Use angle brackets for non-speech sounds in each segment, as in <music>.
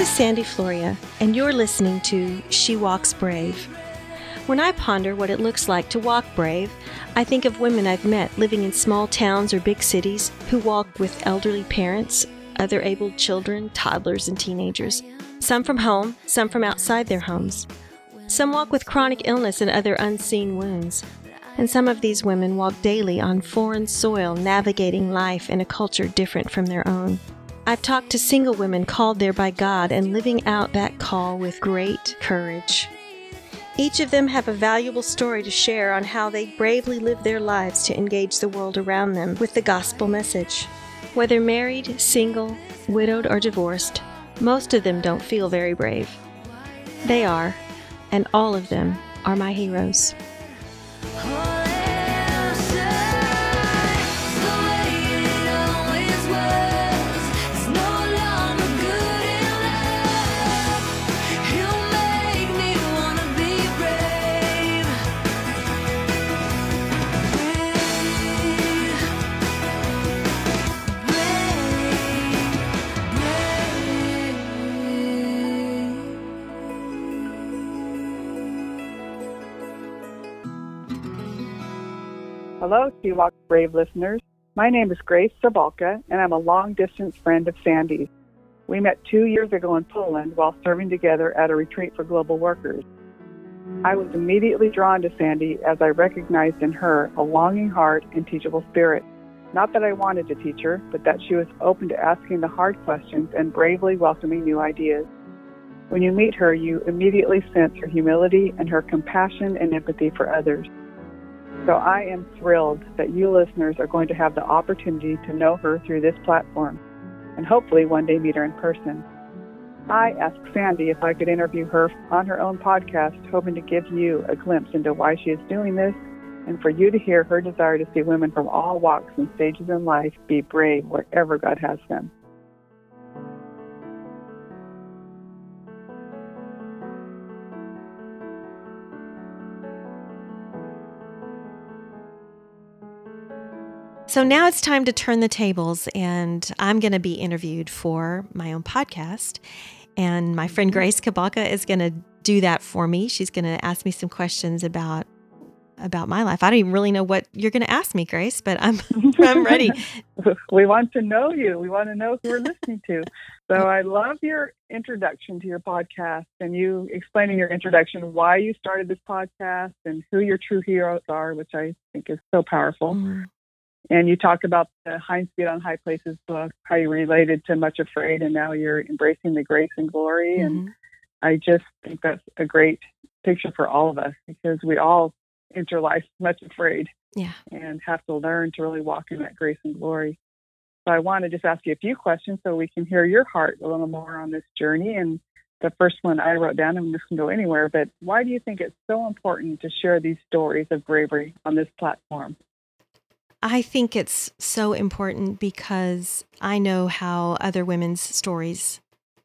Is Sandi Floria, and you're listening to She Walks Brave. When I ponder what it looks like to walk brave, I think of women I've met living in small towns or big cities who walk with elderly parents, other able children, toddlers, and teenagers. Some from home, some from outside their homes. Some walk with chronic illness and other unseen wounds. And some of these women walk daily on foreign soil, navigating life in a culture different from their own. I've talked to single women called there by God and living out that call with great courage. Each of them have a valuable story to share on how they bravely live their lives to engage the world around them with the gospel message. Whether married, single, widowed, or divorced, most of them don't feel very brave. They are, and all of them are my heroes. Hello, Walks Brave listeners. My name is Grace Kabalka, and I'm a long distance friend of Sandi's. We met two years ago in Poland while serving together at a retreat for global workers. I was immediately drawn to Sandi as I recognized in her a longing heart and teachable spirit. Not that I wanted to teach her, but that she was open to asking the hard questions and bravely welcoming new ideas. When you meet her, you immediately sense her humility and her compassion and empathy for others. So I am thrilled that you listeners are going to have the opportunity to know her through this platform and hopefully one day meet her in person. I asked Sandi if I could interview her on her own podcast, hoping to give you a glimpse into why she is doing this and for you to hear her desire to see women from all walks and stages in life be brave wherever God has them. So now it's time to turn the tables, and I'm going to be interviewed for my own podcast. And my friend Grace Kabalka is going to do that for me. She's going to ask me some questions about about my life. I don't even really know what you're going to ask me, Grace, but I'm <laughs> I'm ready. <laughs> we want to know you. We want to know who we're listening to. So <laughs> I love your introduction to your podcast and you explaining your introduction, why you started this podcast and who your true heroes are, which I think is so powerful. Mm. And you talk about the Hinds' Feet on High Places book, how you related to Much Afraid, and now you're embracing the grace and glory. Mm-hmm. And I just think that's a great picture for all of us because we all enter life much afraid yeah. and have to learn to really walk in that grace and glory. So I want to just ask you a few questions so we can hear your heart a little more on this journey. And the first one I wrote down, and this can go anywhere, but why do you think it's so important to share these stories of bravery on this platform? I think it's so important because I know how other women's stories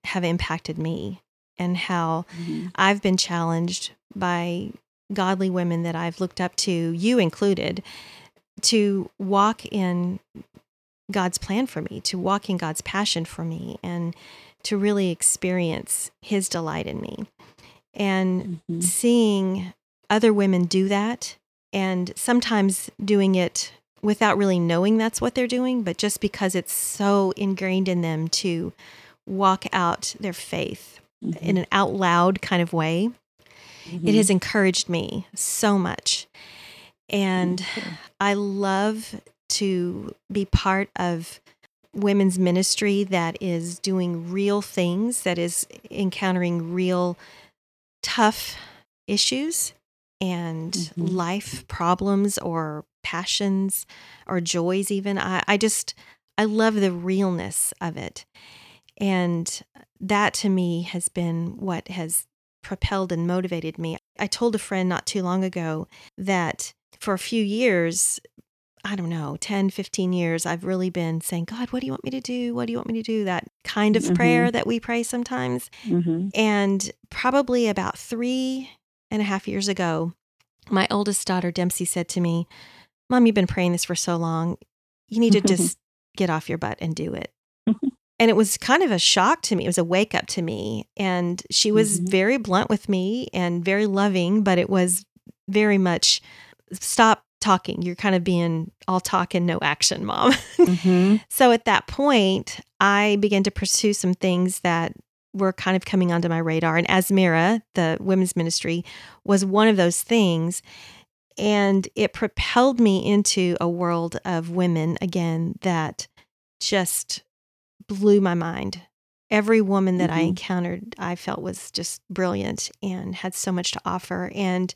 have impacted me and how mm-hmm. I've been challenged by godly women that I've looked up to, you included, to walk in God's plan for me, to walk in God's passion for me, and to really experience His delight in me. And mm-hmm. seeing other women do that, and sometimes doing it without really knowing that's what they're doing, but just because it's so ingrained in them to walk out their faith mm-hmm. in an out loud kind of way. Mm-hmm. It has encouraged me so much. And mm-hmm. I love to be part of women's ministry that is doing real things, that is encountering real tough issues and mm-hmm. life problems or passions or joys even i i just i love the realness of it and that to me has been what has propelled and motivated me i told a friend not too long ago that for a few years I don't know, 10, 15 years, I've really been saying, God, what do you want me to do? What do you want me to do? That kind of mm-hmm. prayer that we pray sometimes. Mm-hmm. And probably about three and a half years ago, my oldest daughter, Dempsey, said to me, Mom, you've been praying this for so long. You need to just get off your butt and do it. and it was kind of a shock to me. It was a wake up to me. And she was mm-hmm. very blunt with me and very loving, but it was very much stop talking. You're kind of being all talk and no action, mom. Mm-hmm. <laughs> so at that point, I began to pursue some things that were kind of coming onto my radar. And Asmira, the women's ministry, was one of those things. And it propelled me into a world of women again that just blew my mind. Every woman that mm-hmm. I encountered, I felt was just brilliant and had so much to offer. And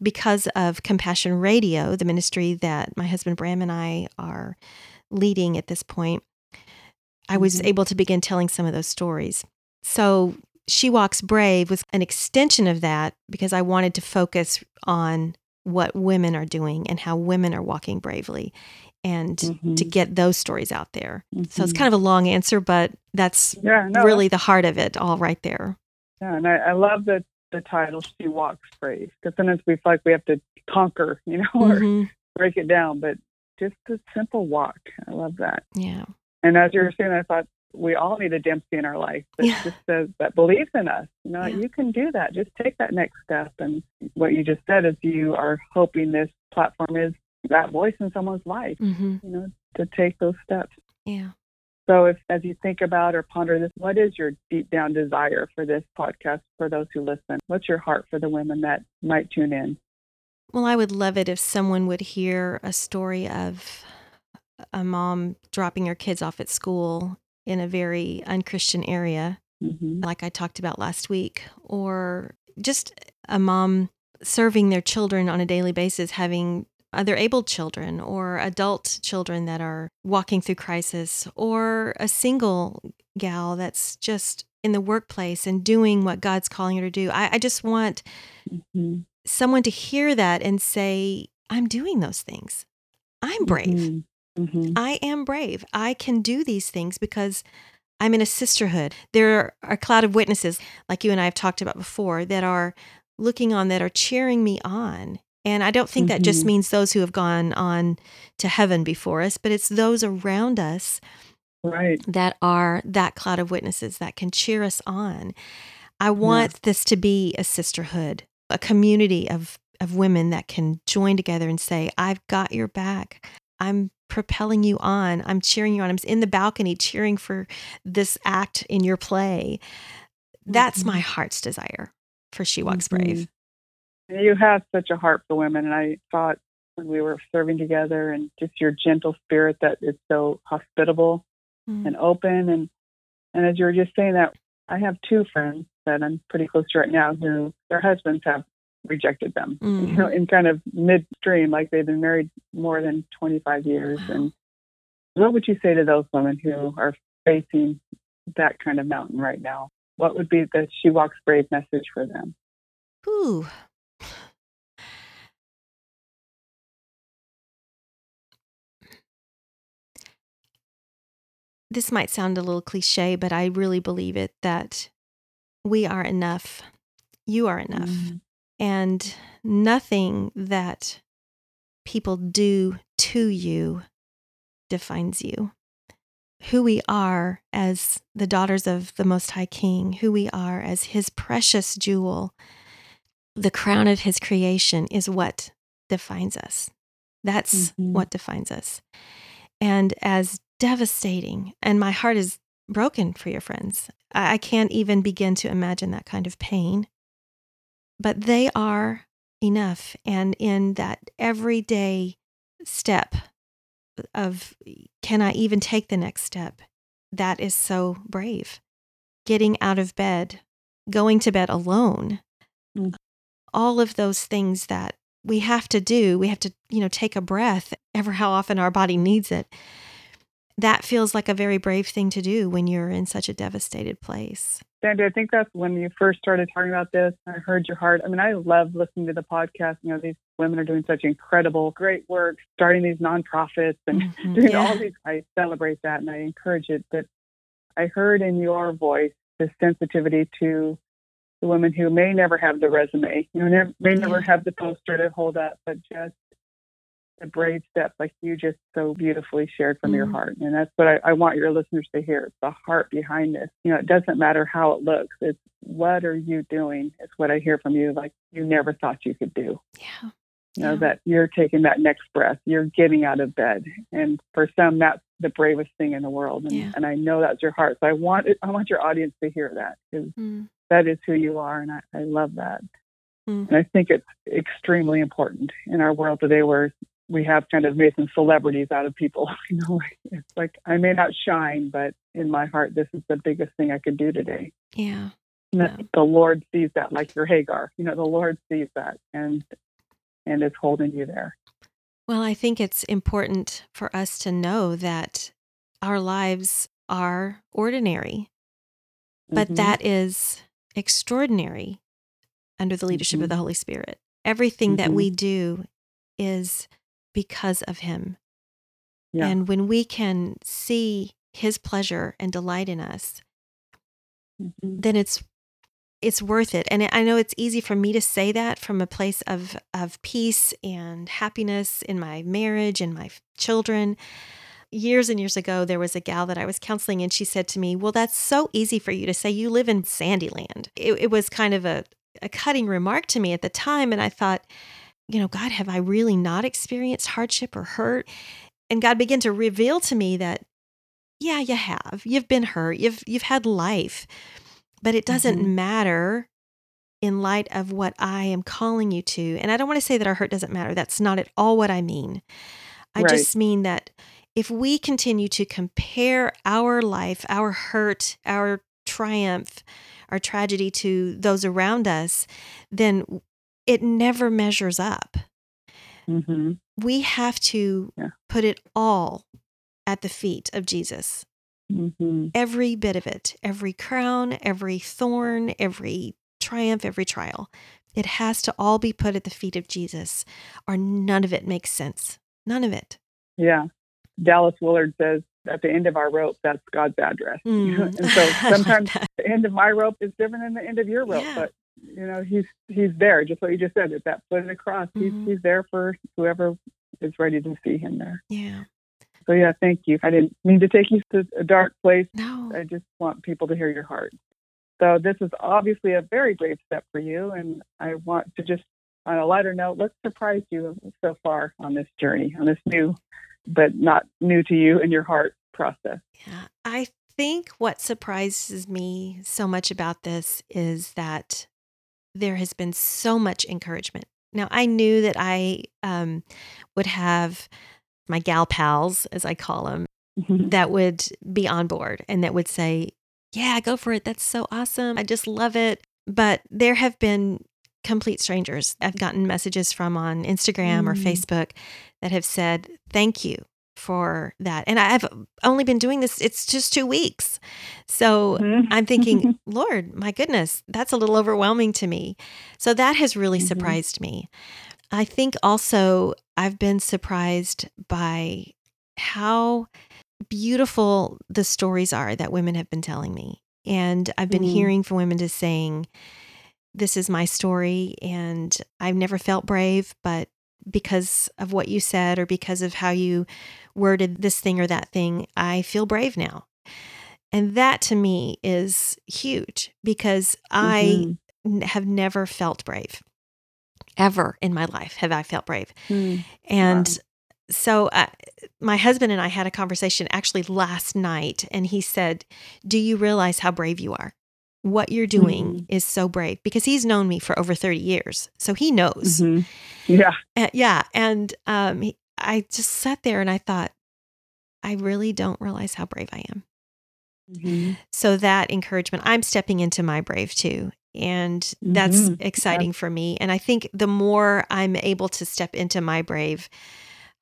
because of Compassion Radio, the ministry that my husband Bram and I are leading at this point, I was mm-hmm. able to begin telling some of those stories. So, She Walks Brave was an extension of that because I wanted to focus on what women are doing and how women are walking bravely and mm-hmm. to get those stories out there. Mm-hmm. So it's mm-hmm. kind of a long answer, but that's yeah, no, really the heart of it all right there. Yeah, and I, I love the, the title, She Walks Brave, because sometimes we feel like we have to conquer, you know, <laughs> mm-hmm. or break it down, but just a simple walk. I love that. Yeah. And as you were saying, I thought we all need a Dempsey in our life that yeah. just says that believes in us. You know, yeah. you can do that. Just take that next step. And what you just said is you are hoping this platform is that voice in someone's life, mm-hmm. you know, to take those steps. Yeah. So, if as you think about or ponder this, what is your deep down desire for this podcast for those who listen? What's your heart for the women that might tune in? Well, I would love it if someone would hear a story of a mom dropping her kids off at school in a very unchristian area, mm-hmm. like I talked about last week, or just a mom serving their children on a daily basis, having other able children or adult children that are walking through crisis, or a single gal that's just in the workplace and doing what God's calling her to do. I, I just want mm-hmm. someone to hear that and say, I'm doing those things. I'm brave. Mm-hmm. Mm-hmm. I am brave. I can do these things because I'm in a sisterhood. There are a cloud of witnesses, like you and I have talked about before, that are looking on, that are cheering me on and I don't think mm-hmm. that just mm-hmm. means those who have gone on to heaven before us, but it's those around us right. that are that cloud of witnesses that can cheer us on. I want this to be a sisterhood, a community of, of women that can join together and say, I've got your back. I'm propelling you on. I'm cheering you on. I'm in the balcony cheering for this act in your play. That's mm-hmm. my heart's desire for She Walks mm-hmm. Brave. You have such a heart for women, and I thought when we were serving together, and just your gentle spirit that is so hospitable mm. and open, and and as you were just saying that, I have two friends that I'm pretty close to right now who their husbands have rejected them, mm. you know, in kind of midstream, like they've been married more than 25 years. Wow. And what would you say to those women who are facing that kind of mountain right now? What would be the She Walks Brave message for them? Ooh, this might sound a little cliche, but I really believe it that we are enough. You are enough. Mm. And nothing that people do to you defines you. Who we are as the daughters of the Most High King, who we are as His precious jewel, the crown of His creation is what defines us. That's mm-hmm. what defines us. And as devastating. And my heart is broken for your friends. I can't even begin to imagine that kind of pain. But they are enough. And in that everyday step of can I even take the next step? That is so brave. Getting out of bed, going to bed alone, mm. all of those things that we have to do. We have to, you know, take a breath ever how often our body needs it that feels like a very brave thing to do when you're in such a devastated place. Sandi, I think that's when you first started talking about this. I heard your heart. I mean, I love listening to the podcast. You know, these women are doing such incredible, great work, starting these nonprofits and mm-hmm. <laughs> doing yeah. all these. I celebrate that and I encourage it. But I heard in your voice the sensitivity to the women who may never have the resume, you know, may never have the poster to hold up, but just the brave steps like you just so beautifully shared from mm. your heart. And that's what I, I, want your listeners to hear. It's the heart behind this. You know, it doesn't matter how it looks. It's what are you doing? It's what I hear from you, like you never thought you could do. Yeah. You know, yeah. that you're taking that next breath, you're getting out of bed. And for some that's the bravest thing in the world. And, yeah. and I know that's your heart. So I want I want your audience to hear that because mm. that is who you are and I, I love that. Mm. And I think it's extremely important in our world today where we have kind of made some celebrities out of people. <laughs> You know, it's like I may not shine, but in my heart, this is the biggest thing I could do today. Yeah. yeah. The Lord sees that, like your Hagar. You know, the Lord sees that, and and is holding you there. Well, I think it's important for us to know that our lives are ordinary, but mm-hmm. that is extraordinary under the leadership mm-hmm. of the Holy Spirit. Everything mm-hmm. that we do is because of Him. Yeah. And when we can see His pleasure and delight in us, mm-hmm. then it's it's worth it. And I know it's easy for me to say that from a place of of peace and happiness in my marriage and my children. Years and years ago, there was a gal that I was counseling, and she said to me, "Well, that's so easy for you to say. You live in Sandyland." It, it was kind of a a cutting remark to me at the time, and I thought, you know, God, have I really not experienced hardship or hurt? And God began to reveal to me that, yeah, you have. You've been hurt. You've you've had life, but it doesn't mm-hmm. matter in light of what I am calling you to. And I don't want to say that our hurt doesn't matter. That's not at all what I mean. I right. just mean that if we continue to compare our life, our hurt, our triumph, our tragedy to those around us, then it never measures up. Mm-hmm. We have to yeah. put it all at the feet of Jesus. Mm-hmm. Every bit of it, every crown, every thorn, every triumph, every trial. It has to all be put at the feet of Jesus, or none of it makes sense. None of it. Yeah. Dallas Willard says, at the end of our rope, that's God's address. <laughs> Mm. and so <laughs> sometimes the end of my rope is different than the end of your rope, yeah. but you know he's he's there just what you just said at that foot across mm-hmm. he's he's there for whoever is ready to see him there. Yeah. So yeah thank you. I didn't mean to take you to a dark place. No. I just want people to hear your heart. So this is obviously a very brave step for you and i want to just on a lighter note let's surprise you so far on this journey on this new but not new to you and your heart process. Yeah i think what surprises me so much about this is that there has been so much encouragement. Now, I knew that I um, would have my gal pals, as I call them, mm-hmm. that would be on board and that would say, Yeah, go for it. That's so awesome. I just love it. But there have been complete strangers I've gotten messages from on Instagram mm. or Facebook that have said, Thank you for that. And I've only been doing this, it's just two weeks. So mm-hmm. I'm thinking, <laughs> Lord, my goodness, that's a little overwhelming to me. So that has really mm-hmm. surprised me. I think also I've been surprised by how beautiful the stories are that women have been telling me. And I've been mm-hmm. hearing from women just saying, this is my story and I've never felt brave, but because of what you said or because of how you worded this thing or that thing, I feel brave now. And that to me is huge because mm-hmm. I have never felt brave. Ever in my life have I felt brave. Mm. And wow. so uh, my husband and I had a conversation actually last night, and he said, Do you realize how brave you are? What you're doing mm-hmm. is so brave because he's known me for over 30 years. So he knows. Mm-hmm. Yeah. Uh, yeah. And um, he, I just sat there and I thought, I really don't realize how brave I am. Mm-hmm. So that encouragement, I'm stepping into my brave too. And that's mm-hmm. exciting yeah. for me. And I think the more I'm able to step into my brave,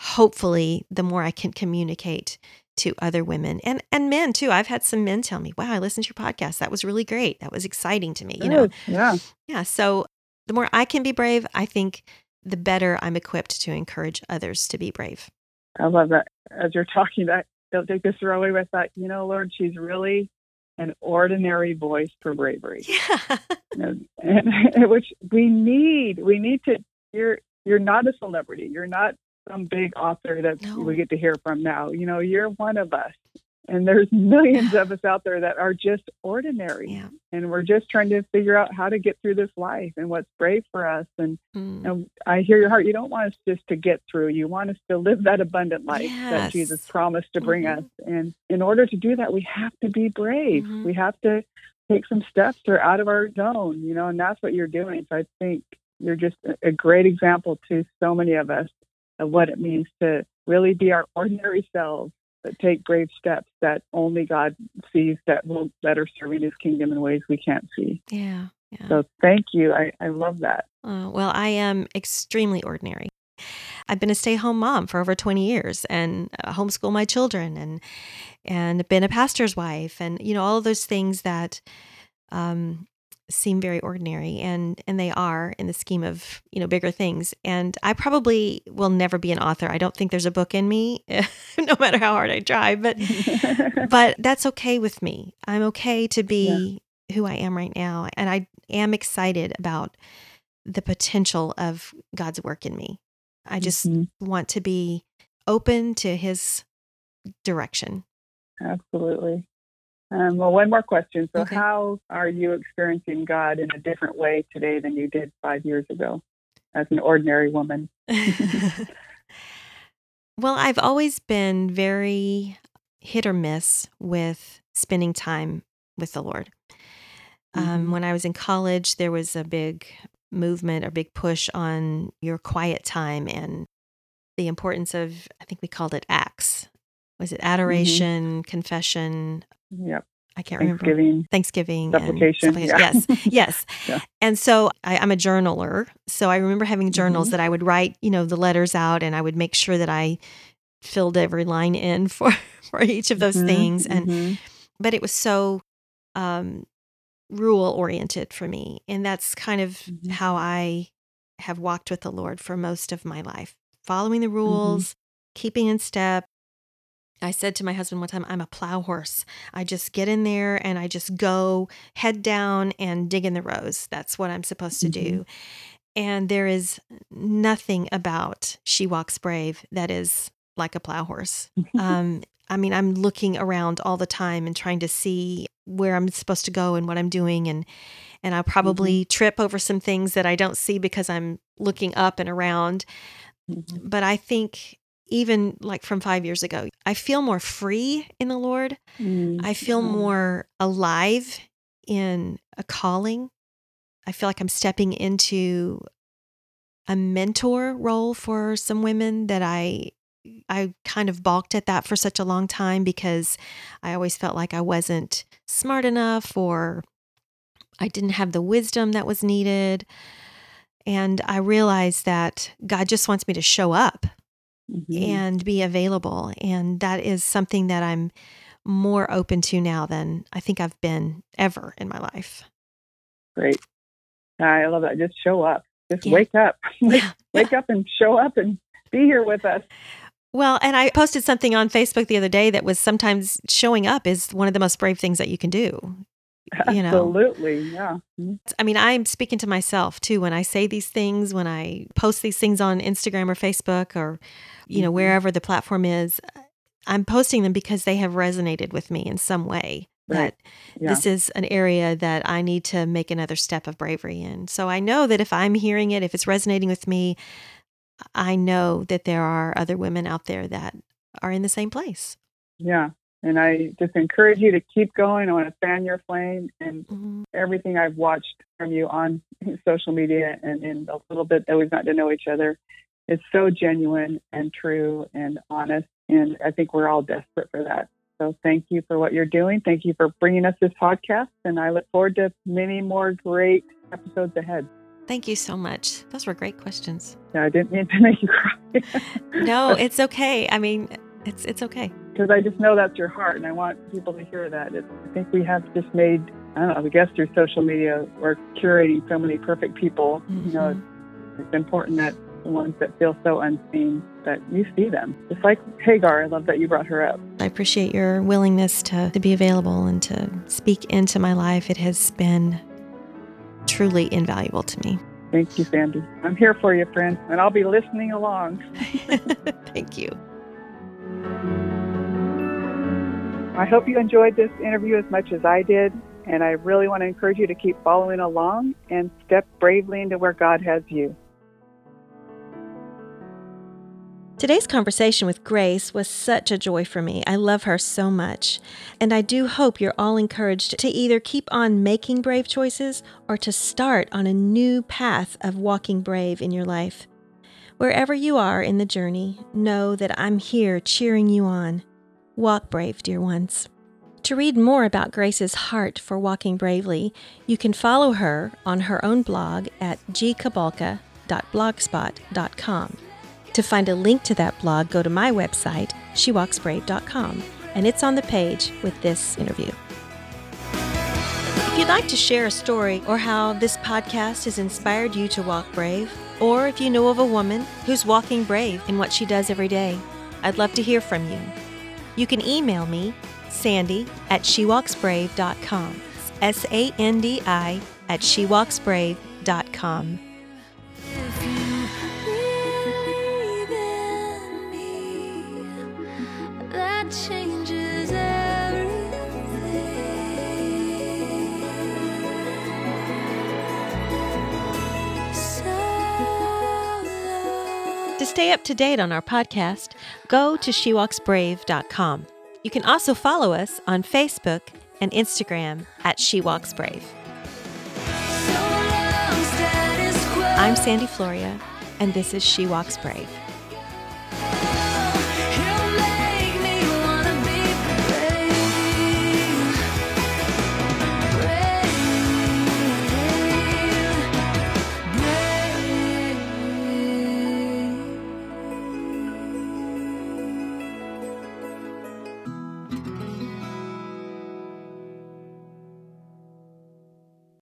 hopefully, the more I can communicate to other women and and men too. I've had some men tell me, "Wow, I listened to your podcast. That was really great. That was exciting to me." You know, yeah, yeah. So the more I can be brave, I think the better I'm equipped to encourage others to be brave. I love that. As you're talking, that don't take this the wrong way. With that, you know, Lord, she's really an ordinary voice for bravery. <laughs> Yeah. and, and, <laughs> which we need. We need to. You're you're not a celebrity. You're not some big author that No. we get to hear from now. You know, you're one of us. And there's <laughs> millions of us out there that are just ordinary. Yeah. And we're just trying to figure out how to get through this life and what's brave for us. And, Mm. and I hear your heart. You don't want us just to get through. You want us to live that abundant life that Jesus promised to bring Mhm. us. And in order to do that, we have to be brave. Mhm. We have to take some steps or out of our zone, you know, and that's what you're doing. So I think you're just a great example to so many of us of what it means to really be our ordinary selves, but take brave steps that only God sees that will that are serving His kingdom in ways we can't see. Yeah. Yeah. So thank you. I, I love that. Uh, well, I am extremely ordinary. I've been a stay-at-home mom for over 20 years and uh, homeschool my children and and been a pastor's wife and you know all of those things that um, seem very ordinary and and they are in the scheme of you know bigger things. And I probably will never be an author. I don't think there's a book in me, <laughs> no matter how hard I try. But <laughs> but that's okay with me. I'm okay to be who I am right now. And I am excited about the potential of God's work in me. I just Mhm. want to be open to his direction. Absolutely. Um, well, one more question. So, Okay. how are you experiencing God in a different way today than you did five years ago as an ordinary woman? <laughs> well, I've always been very hit or miss with spending time with the Lord. Um, Mhm. when I was in college, there was a big movement or big push on your quiet time and the importance of, I think we called it acts. Was it adoration, confession? Yep. I can't remember. Thanksgiving, Thanksgiving. supplication. Yeah. Yes, yes. <laughs> Yeah. And so I, I'm a journaler. So I remember having journals Mhm. that I would write, you know, the letters out and I would make sure that I filled every line in <laughs> for, for each of those Mhm, things. And mhm. but it was so um, rule oriented for me. And that's kind of Mhm. how I have walked with the Lord for most of my life, following the Mm-hmm. rules, keeping in step. I said to my husband one time, I'm a plow horse. I just get in there and I just go head down and dig in the rows. That's what I'm supposed to do. And there is nothing about She Walks Brave that is like a plow horse. Um, <laughs> I mean, I'm looking around all the time and trying to see where I'm supposed to go and what I'm doing, and and I'll probably trip over some things that I don't see because I'm looking up and around. Mhm. But I think even like from five years ago, I feel more free in the Lord. Mm, I feel more alive in a calling. I feel like I'm stepping into a mentor role for some women that I I kind of balked at that for such a long time because I always felt like I wasn't smart enough or I didn't have the wisdom that was needed. And I realized that God just wants me to show up Mhm. and be available. And that is something that I'm more open to now than I think I've been ever in my life. Great. I love that. Just show up. Just Yeah. wake up. <laughs> wake, wake up and show up and be here with us. Well, and I posted something on Facebook the other day that was sometimes showing up is one of the most brave things that you can do. You <laughs> know. Absolutely. Yeah. Mhm. I mean, I'm speaking to myself too when I say these things, when I post these things on Instagram or Facebook or, you know, Mhm. wherever the platform is. I'm posting them because they have resonated with me in some way. Right. That Yeah. this is an area that I need to make another step of bravery in. So I know that if I'm hearing it, if it's resonating with me, I know that there are other women out there that are in the same place. Yeah. And I just encourage you to keep going. I want to fan your flame and Mhm. everything I've watched from you on <laughs> social media and in the little bit that we've gotten to know each other is so genuine and true and honest. And I think we're all desperate for that. So thank you for what you're doing. Thank you for bringing us this podcast. And I look forward to many more great episodes ahead. Thank you so much. Those were great questions. Yeah, I didn't mean to make you cry. <laughs> No, it's okay. I mean, it's it's okay. Because I just know that's your heart, and I want people to hear that. It's, I think we have just made, I don't know, I guess through social media, we're curating so many perfect people. You know, Mhm. it's important that the ones that feel so unseen, that you see them. Just like Hagar, I love that you brought her up. I appreciate your willingness to, to be available and to speak into my life. It has been truly invaluable to me. Thank you, Sandi. I'm here for you, friend, and I'll be listening along. <laughs> Thank you. I hope you enjoyed this interview as much as I did, and I really want to encourage you to keep following along and step bravely into where God has you. Today's conversation with Grace was such a joy for me. I love her so much. And I do hope you're all encouraged to either keep on making brave choices or to start on a new path of walking brave in your life. Wherever you are in the journey, know that I'm here cheering you on. Walk brave, dear ones. To read more about Grace's heart for walking bravely, you can follow her on her own blog at gkabalka.blogspot.com. To find a link to that blog, go to my website, shewalksbrave.com, and it's on the page with this interview. If you'd like to share a story or how this podcast has inspired you to walk brave, or if you know of a woman who's walking brave in what she does every day, I'd love to hear from you. You can email me, sandi at shewalksbrave.com. S A N D I at shewalksbrave.com. To stay up to date on our podcast, go to shewalksbrave.com. You can also follow us on Facebook and Instagram at shewalksbrave. I'm Sandi Floria, and this is She Walks Brave.